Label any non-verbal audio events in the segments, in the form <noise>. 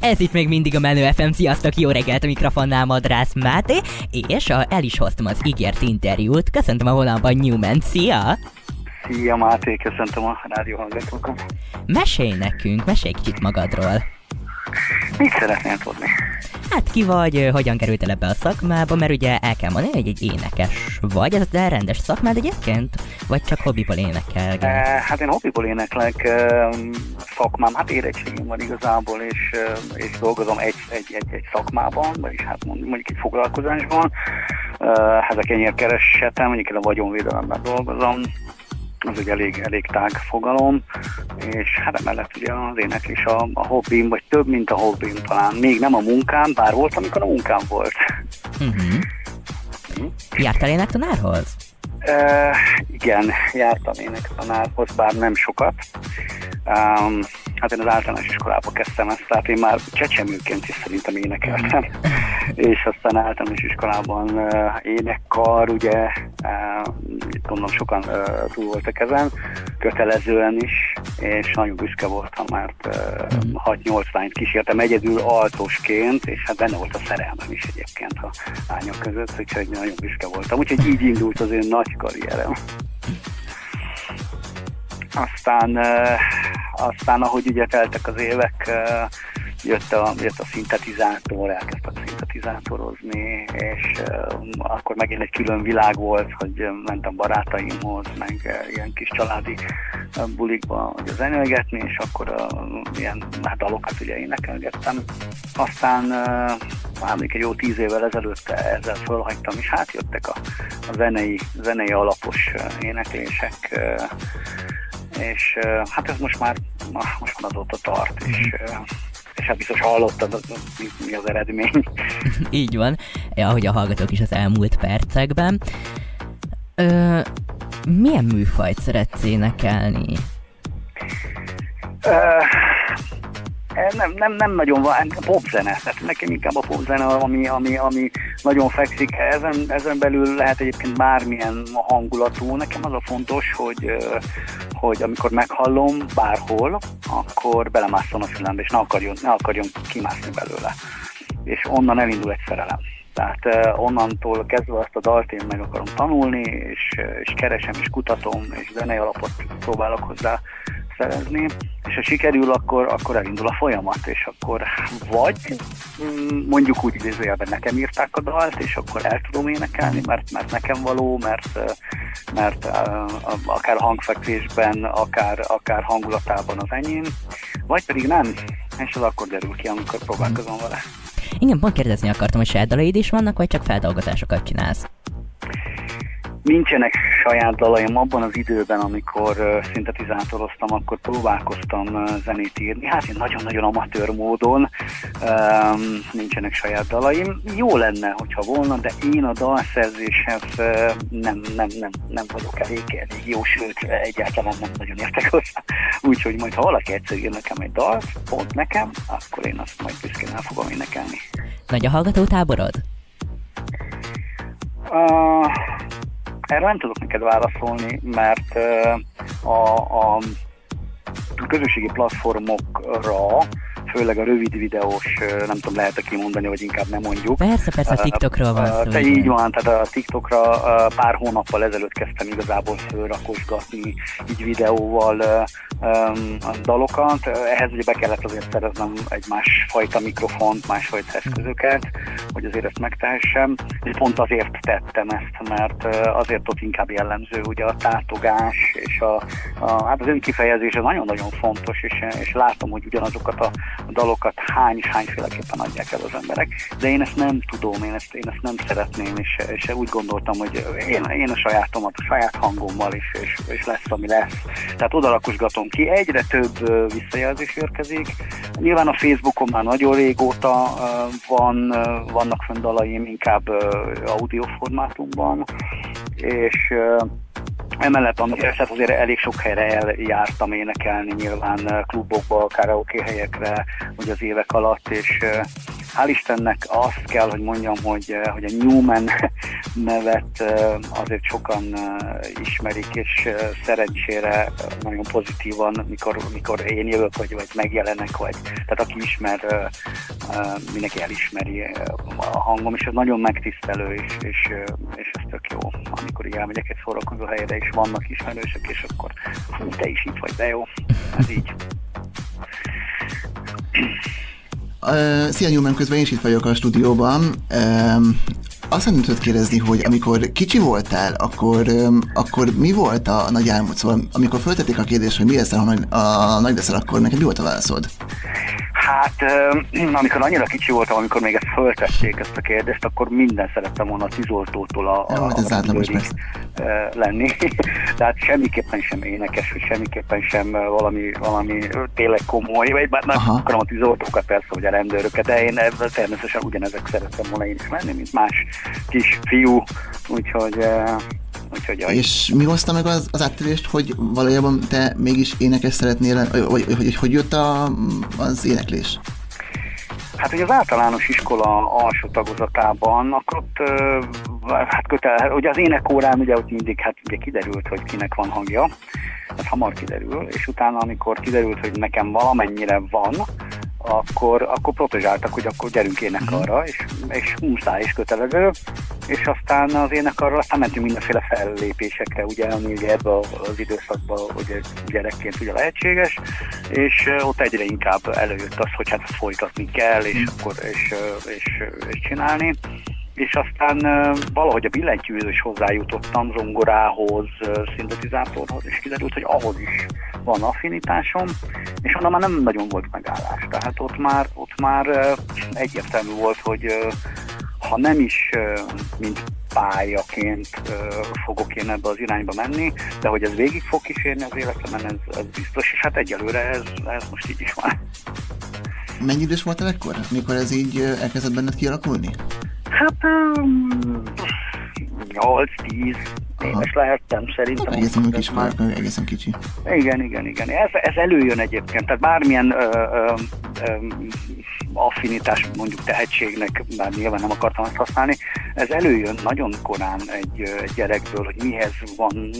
Ez itt még mindig a Menő FM, sziasztok, jó reggelt a mikrofonnál Madrász Máté, és a, el is hoztam az ígért interjút. Köszöntöm a honlapban Newman, szia! Szia Máté, köszöntöm a rádió hallgatókat. Mesélj nekünk, mesélj kicsit magadról. Mit szeretnél tudni? Hát ki vagy, hogyan kerültél ebbe a szakmába, mert ugye el kell mondani, hogy egy énekes vagy, ez a rendes szakmád egyébként? Vagy csak hobbiból énekel? E, hát én hobbiból éneklek, szakmám, hát érettségim van igazából, és, és dolgozom egy, egy, egy, egy szakmában, vagyis hát mondjuk egy foglalkozásban. Ezek ennyire keresetem, mondjuk én a vagyonvédelemben dolgozom, az egy elég, elég tág fogalom, és hát emellett ugye az éneklés a, a hobbim, vagy több, mint a hobbim talán. Még nem a munkám, bár volt, amikor a munkám volt. Uh-huh. Jártál énektanárhoz? Uh, igen, jártam énektanárhoz, bár nem sokat. Um, hát én az általános iskolába kezdtem ezt, tehát én már csecsemőként is szerintem énekeltem. És aztán általános iskolában énekkar, ugye, gondolom sokan túl voltak ezen, kötelezően is, és nagyon büszke voltam, mert uh, 6-8 lányt kísértem egyedül altosként, és hát benne volt a szerelmem is egyébként a lányok között, úgyhogy nagyon büszke voltam. Úgyhogy így indult az én nagy karrierem. Aztán, aztán ahogy ugye teltek az évek, jött a, jött a szintetizátor, elkezdtek szintetizátorozni, és akkor megint egy külön világ volt, hogy mentem barátaimhoz, meg ilyen kis családi bulikba hogy zenélgetni, és akkor ilyen hát dalokat ugye énekelgettem. Aztán uh, hát egy jó tíz évvel ezelőtt ezzel fölhagytam, és hát jöttek a, a zenei, zenei alapos éneklések, és hát ez most már, most már azóta tart, és uh, és hát biztos hallottad, mi, az eredmény. <laughs> Így van, ahogy a hallgatók is az elmúlt percekben. Ö, milyen műfajt szeretsz énekelni? Ö, nem, nem, nem nagyon van, popzene, tehát nekem inkább a popzene, ami, ami, ami nagyon fekszik, ezen, ezen belül lehet egyébként bármilyen hangulatú, nekem az a fontos, hogy, hogy amikor meghallom bárhol, akkor belemásszon a fülembe, és ne akarjon, ne akarjon kimászni belőle. És onnan elindul egy szerelem. Tehát uh, onnantól kezdve azt a dalt én meg akarom tanulni, és, és keresem, és kutatom, és zenei alapot próbálok hozzá szerezni, és ha sikerül, akkor, akkor elindul a folyamat, és akkor vagy mm, mondjuk úgy idézőjelben nekem írták a dalt, és akkor el tudom énekelni, mert, mert nekem való, mert, mert akár a hangfekvésben, akár, akár hangulatában az enyém, vagy pedig nem, és az akkor derül ki, amikor próbálkozom vele. Igen, pont kérdezni akartam, hogy saját dalaid is vannak, vagy csak feldolgozásokat csinálsz? Nincsenek saját dalaim abban az időben, amikor uh, szintetizátoroztam, akkor próbálkoztam uh, zenét írni. Hát én nagyon-nagyon amatőr módon um, nincsenek saját dalaim. Jó lenne, hogyha volna, de én a dalszerzéshez uh, nem, nem, nem, nem vagyok elég, elég jó, sőt egyáltalán nem nagyon értek hozzá. Úgyhogy majd ha valaki egyszer ír nekem egy dalt, pont nekem, akkor én azt majd büszkén el fogom énekelni. Nagy a hallgatótáborod? Uh, erre nem tudok neked válaszolni, mert a, a közösségi platformokra főleg a rövid videós, nem tudom, lehet-e kimondani, vagy inkább nem mondjuk. Persze, persze, a TikTokról van szó. Te így van, tehát a TikTokra pár hónappal ezelőtt kezdtem igazából fölrakosgatni így videóval a dalokat. Ehhez ugye be kellett azért szereznem egy másfajta mikrofont, másfajta eszközöket, hogy azért ezt megtehessem. És pont azért tettem ezt, mert azért ott inkább jellemző ugye a tátogás, és a, a hát az önkifejezés az nagyon-nagyon fontos, és, és látom, hogy ugyanazokat a dalokat hány és hányféleképpen adják el az emberek, de én ezt nem tudom, én ezt, én ezt nem szeretném, és, és úgy gondoltam, hogy én, én a sajátomat, a saját hangommal is, és, és lesz, ami lesz. Tehát odalakosgatom ki, egyre több visszajelzés érkezik. Nyilván a Facebookon már nagyon régóta van, vannak fönn dalaim, inkább audio formátumban, és Emellett hát azért elég sok helyre eljártam énekelni, nyilván klubokba, karaoke helyekre, hogy az évek alatt, és, hál' Istennek azt kell, hogy mondjam, hogy, hogy a Newman nevet azért sokan ismerik, és szerencsére nagyon pozitívan, mikor, mikor én jövök, vagy, vagy megjelenek, vagy tehát aki ismer, mindenki elismeri a hangom, és ez nagyon megtisztelő, és, és, és ez tök jó, amikor így elmegyek egy szórakozó helyre, és vannak ismerősök, és akkor fú, te is itt vagy, de jó, ez így. Szia Newman, közben én is itt vagyok a stúdióban. Azt szeretném kérdezni, hogy amikor kicsi voltál, akkor, akkor mi volt a nagy álmod? Szóval amikor föltették a kérdést, hogy mi leszel, ha nagy, a nagy leszel, akkor neked mi volt a válaszod? Hát, amikor annyira kicsi voltam, amikor még ezt föltették ezt a kérdést, akkor minden szerettem volna a tűzoltótól a, a, a, a lenni. <laughs> Tehát semmiképpen sem énekes, vagy semmiképpen sem valami, valami tényleg komoly, vagy bár nem akarom a tűzoltókat persze, vagy a rendőröket, de én természetesen ugyanezek szerettem volna én is lenni, mint más kis fiú, úgyhogy Úgyhogy és mi hozta meg az, az áttérést, hogy valójában te mégis énekes szeretnél, vagy, vagy hogy, hogy jött a, az éneklés? Hát ugye az általános iskola alsó tagozatában, akkor ott hát kötel, ugye az énekórán ugye ott mindig hát ugye kiderült, hogy kinek van hangja, ez hamar kiderül, és utána amikor kiderült, hogy nekem valamennyire van, akkor, akkor protezsáltak, hogy akkor gyerünk énekarra, uh-huh. és, és muszáj is kötelező, és aztán az énekarra aztán mentünk mindenféle fellépésekre, ugye, ami ugye ebbe az időszakban ugye gyerekként ugye lehetséges, és ott egyre inkább előjött az, hogy hát folytatni kell, és akkor és, és, és csinálni és aztán valahogy a billentyűhöz is hozzájutottam, zongorához, szintetizátorhoz, és kiderült, hogy ahhoz is van affinitásom, és onnan már nem nagyon volt megállás. Tehát ott már, ott már egyértelmű volt, hogy ha nem is mint pályaként fogok én ebbe az irányba menni, de hogy ez végig fog kísérni az életemen, ez, ez biztos, és hát egyelőre ez, ez most így is van. Mennyi idős voltál ekkor, mikor ez így elkezdett benned kialakulni? Hát 8-10 éves lehettem szerintem. Egészen kis már. egészen kicsi. Igen, igen, igen. Ez, ez előjön egyébként, tehát bármilyen ö, ö, ö, affinitás mondjuk tehetségnek, bár nyilván nem akartam ezt használni, ez előjön nagyon korán egy, egy gyerekből, hogy mihez van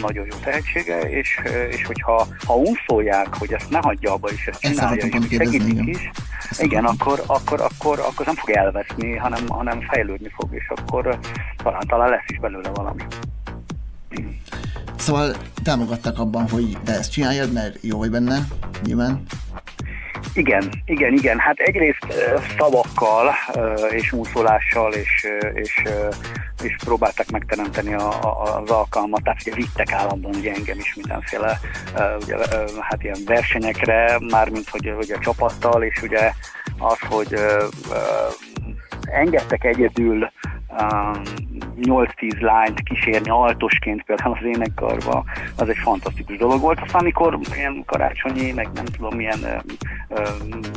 nagyon jó tehetsége, és, és hogyha ha unszolják, hogy ezt ne hagyja abba, és ezt csinálja, és segítik is, igen, akkor, akkor, akkor, akkor nem fog elveszni, hanem, hanem fejlődni fog, és akkor talán, talán lesz is belőle valami. Szóval támogattak abban, hogy te ezt csináljad, mert jó vagy benne, nyilván. Igen, igen, igen. Hát egyrészt szavakkal és úszolással és, és, és próbáltak megteremteni a, a, az alkalmat, tehát ugye vittek állandóan ugye engem is mindenféle ugye, hát ilyen versenyekre, mármint hogy, hogy a csapattal, és ugye az, hogy engedtek egyedül 8-10 lányt kísérni altosként például az énekkarba, az egy fantasztikus dolog volt. Aztán amikor ilyen karácsonyi, meg nem tudom milyen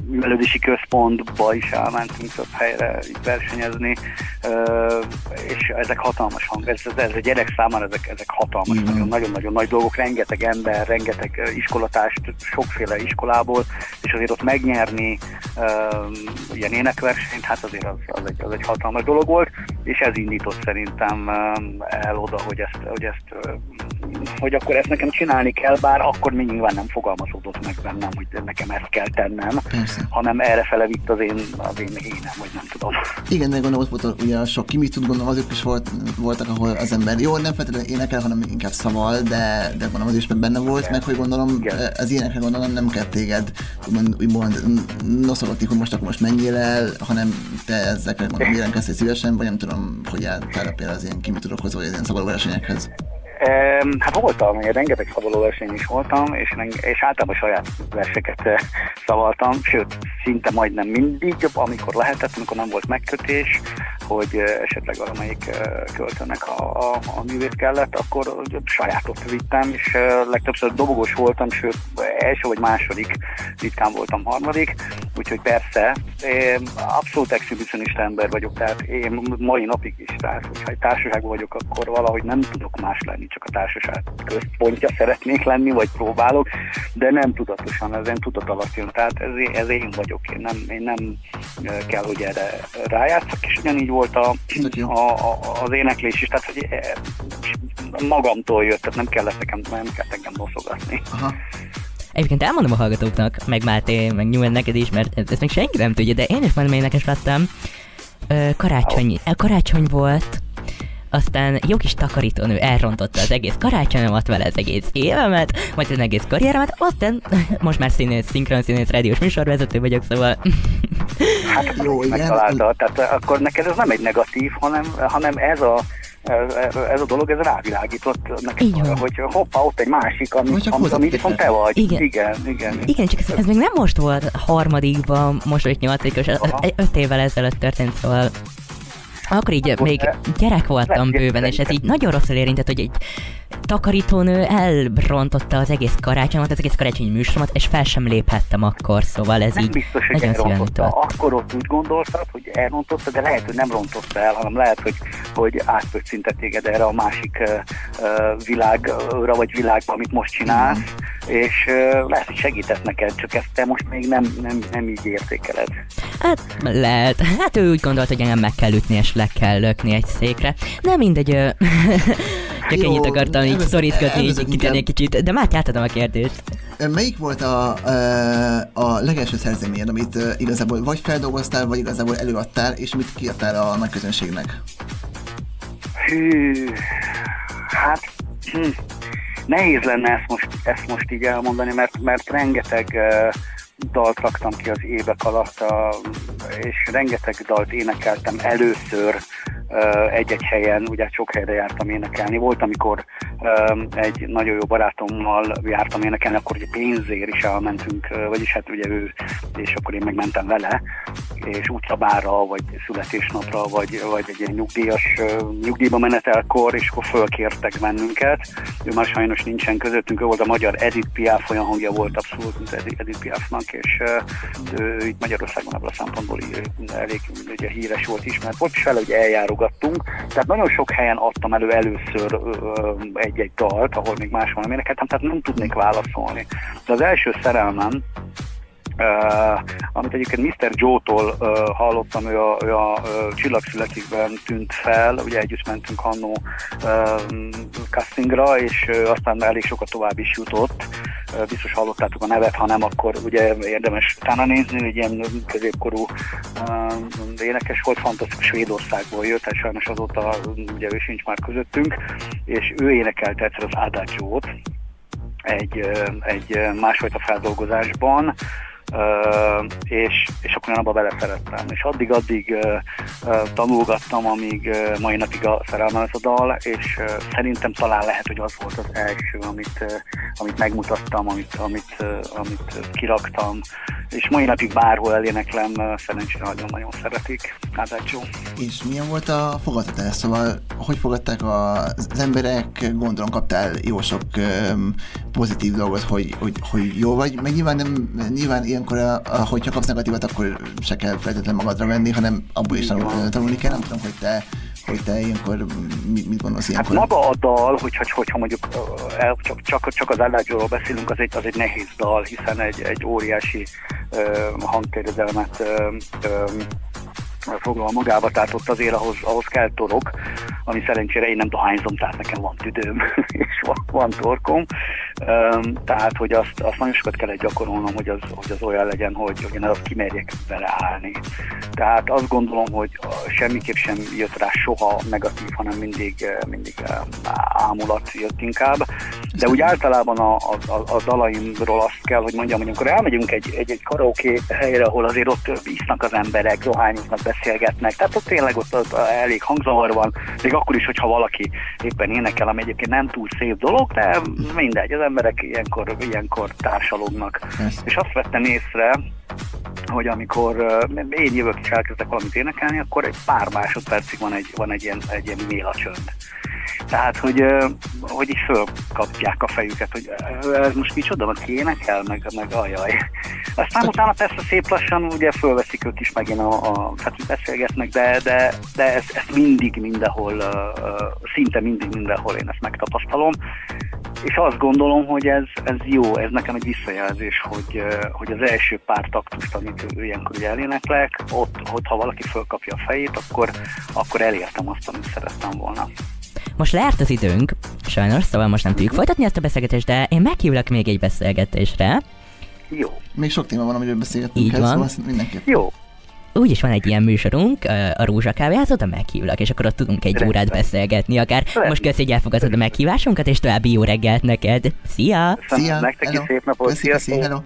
művelődési központba is elmentünk több helyre versenyezni, ö, és ezek hatalmas hang, ez, ez, ez a gyerek számára ezek, ezek hatalmas, nagyon-nagyon nagy dolgok, rengeteg ember, rengeteg iskolatást, sokféle iskolából, és azért ott megnyerni ö, ilyen énekversenyt, hát azért az, az, egy, az egy hatalmas dolog volt, és ez indított szerintem el oda, hogy ezt, hogy ezt hogy akkor ezt nekem csinálni kell, bár akkor még nyilván nem fogalmazódott meg bennem, hogy nekem ezt kell tennem, Persze. hanem erre fele vitt az én, az én énem, vagy nem tudom. Igen, de gondolom, ott volt ugye a sok mit tud gondolom, azok is volt, voltak, ahol az ember jó, nem feltétlenül énekel, hanem inkább szaval, de, de gondolom az is benne volt, Igen. meg hogy gondolom Igen. az énekre gondolom nem kell téged úgymond, úgymond noszolgatni, hogy most akkor most menjél el, hanem te ezekre mondom, jelentkeztél szívesen, vagy nem tudom, hogy álltál például az ilyen kimi tudok vagy az ilyen szabadó versenyekhez. Hát voltam, én rengeteg szabadó verseny is voltam, és, és általában saját verseket eh, szavaltam, sőt, szinte majdnem mindig, amikor lehetett, amikor nem volt megkötés, hogy esetleg valamelyik költőnek a, a, a művét kellett, akkor sajátot vittem, és legtöbbször dobogós voltam, sőt első vagy második, ritkán voltam harmadik, úgyhogy persze, én abszolút exhibicionista ember vagyok, tehát én mai napig is, tehát hogyha egy társaságban vagyok, akkor valahogy nem tudok más lenni, csak a társaság központja szeretnék lenni, vagy próbálok, de nem tudatosan, ez én tudat alatt jön, tehát ez, ez én vagyok, én nem, én nem kell, hogy erre rájátszak, és ugyanígy volt a, a, a, az éneklés is, tehát hogy e, magamtól jött, tehát nem kellett nekem, nem kellett nekem noszogatni. Aha. Egyébként elmondom a hallgatóknak, meg Máté, meg Nyújön neked is, mert ezt még senki nem tudja, de én is majd énekes lettem. Karácsony, karácsony volt, aztán jó kis takarítónő elrontotta az egész karácsonyomat vele az egész évemet, majd az egész karrieremet, aztán <laughs> most már színész, szinkron színész, rádiós műsorvezető vagyok, szóval... <laughs> Hát jó, igen. Megtalálta, tehát akkor neked ez nem egy negatív, hanem, hanem ez a ez a dolog, ez rávilágított nekem arra, hogy hoppá, ott egy másik, ami, ami, ami viszont te vagy. Igen, igen. Igen, igen csak ez, ez még nem most volt harmadikban, most vagy nyolcadikos, öt évvel ezelőtt történt, szóval akkor így még gyerek voltam bőven, és ez így nagyon rosszul érintett, hogy egy takarítónő elrontotta az egész karácsonyomat, az egész karácsonyi műsoromat, és fel sem léphettem akkor, szóval ez nem így biztos, hogy nagyon elrontotta. Akkor ott úgy gondoltad, hogy elrontotta, de lehet, hogy nem rontotta el, hanem lehet, hogy, hogy átpöccintett téged erre a másik uh, világra, vagy világba, amit most csinálsz, mm. és uh, lehet, hogy segített neked, csak ezt te most még nem, nem, nem így értékeled. Hát lehet. Hát ő úgy gondolt, hogy engem meg kell ütni, és le kell lökni egy székre. Nem mindegy, <laughs> csak ennyit akartam így szorítgatni, így kitenni egy kicsit, de már átadom a kérdést. Melyik volt a, a legelső szerzeményed, amit igazából vagy feldolgoztál, vagy igazából előadtál, és mit kiadtál a nagy közönségnek? Hű, hát hm, nehéz lenne ezt most, ezt most így elmondani, mert, mert rengeteg uh, dalt raktam ki az évek alatt, a, és rengeteg dalt énekeltem először egy-egy helyen, ugye sok helyre jártam énekelni. Volt, amikor egy nagyon jó barátommal jártam énekelni, akkor egy pénzért is elmentünk, vagyis hát ugye ő, és akkor én megmentem vele, és utcabára, vagy születésnapra, vagy, vagy egy ilyen nyugdíjas nyugdíjba menetelkor, és akkor fölkértek bennünket. Ő már sajnos nincsen közöttünk, ő volt a magyar Edith Piaf, olyan hangja volt abszolút, mint Edith Piafnak, és ő itt Magyarországon ebből a szempontból elég ugye, híres volt, ismert volt, és vele ugye eljárogattunk. Tehát nagyon sok helyen adtam elő először egy-egy dalt, ahol még máshol nem énekeltem, tehát nem tudnék válaszolni. De az első szerelmem, Uh, amit egyébként Mr. Joe-tól uh, hallottam, ő a, ő a uh, Csillagszületikben tűnt fel, ugye együtt mentünk annó uh, castingra, és uh, aztán elég sokat tovább is jutott. Uh, biztos hallottátok a nevet, ha nem, akkor ugye érdemes utána nézni, egy ilyen középkorú uh, énekes volt, fantasztikus Svédországból jött, és sajnos azóta ugye ő sincs már közöttünk, és ő énekelte egyszer az Adagio-t, egy, egy másfajta feldolgozásban, és, és akkor én abba beleszerettem. És addig-addig tanulgattam, amíg mai napig a szerelmem ez a dal, és szerintem talán lehet, hogy az volt az első, amit, amit megmutattam, amit, amit, amit kiraktam, és mai napig bárhol eléneklem, szerencsére nagyon-nagyon szeretik. Ádácsó. És milyen volt a fogadtatás? Szóval, hogy fogadták az emberek? Gondolom kaptál jó sok pozitív dolgot, hogy, hogy, hogy jó vagy, meg nyilván, nem, nyilván ilyenkor, a, a, hogyha kapsz negatívat, akkor se kell feltétlenül magadra venni, hanem abból is tanul, tanulni kell. Nem tudom, hogy te hogy te ilyenkor mit, mit gondolsz ilyenkor? Hát maga a dal, hogy, hogy, hogyha mondjuk el, csak, csak, csak az Adagio-ról beszélünk, az egy, az egy nehéz dal, hiszen egy, egy óriási hangtérdezelmet uh, foglal magába, tehát ott azért ahhoz, ahhoz kell torok, ami szerencsére én nem dohányzom, tehát nekem van tüdőm, <laughs> és van, van torkom, tehát hogy azt, azt nagyon sokat kellett gyakorolnom, hogy az, hogy az olyan legyen, hogy, hogy én azt kimerjek vele állni. Tehát azt gondolom, hogy semmiképp sem jött rá soha negatív, hanem mindig, mindig ámulat jött inkább. De úgy általában a, a, a dalaimról azt kell, hogy mondjam, hogy amikor elmegyünk egy, egy, egy karaoke helyre, ahol azért ott isznak az emberek, dohányoznak, beszélgetnek, tehát ott tényleg ott, ott elég hangzavar van, még akkor is, hogyha valaki éppen énekel, ami egyébként nem túl szép dolog, de mindegy, ez emberek ilyenkor, ilyenkor társalognak. Yes. És azt vettem észre, hogy amikor én jövök és elkezdek valamit énekelni, akkor egy pár másodpercig van egy, van egy ilyen, egy ilyen méla csönd. Tehát, hogy, hogy is fölkapják a fejüket, hogy ez most micsoda, van énekel, meg, meg ajaj. Aztán utána persze szép lassan ugye fölveszik ők is megint a, a tehát beszélgetnek, de, de, de ez, ez mindig mindenhol, szinte mindig mindenhol én ezt megtapasztalom. És azt gondolom, hogy ez, ez jó, ez nekem egy visszajelzés, hogy, hogy az első pár taktust, amit ilyenkor ugye eléneklek, ott, ott ha valaki fölkapja a fejét, akkor, akkor elértem azt, amit szerettem volna. Most leárt az időnk, sajnos, szóval most nem tudjuk folytatni ezt a beszélgetést, de én meghívlak még egy beszélgetésre. Jó. Még sok téma van, amiről beszélgetünk Így kell, van. szóval mindenképp. Jó. Úgy is van egy ilyen műsorunk, a Rózsa Kávéházat, a meghívlak, és akkor ott tudunk egy Rendben. órát beszélgetni akár. Rendben. Most köszi, hogy elfogadod a meghívásunkat, és további jó reggelt neked. Szia! Szia! Nektek is szép napot! Köszi, köszi, hello!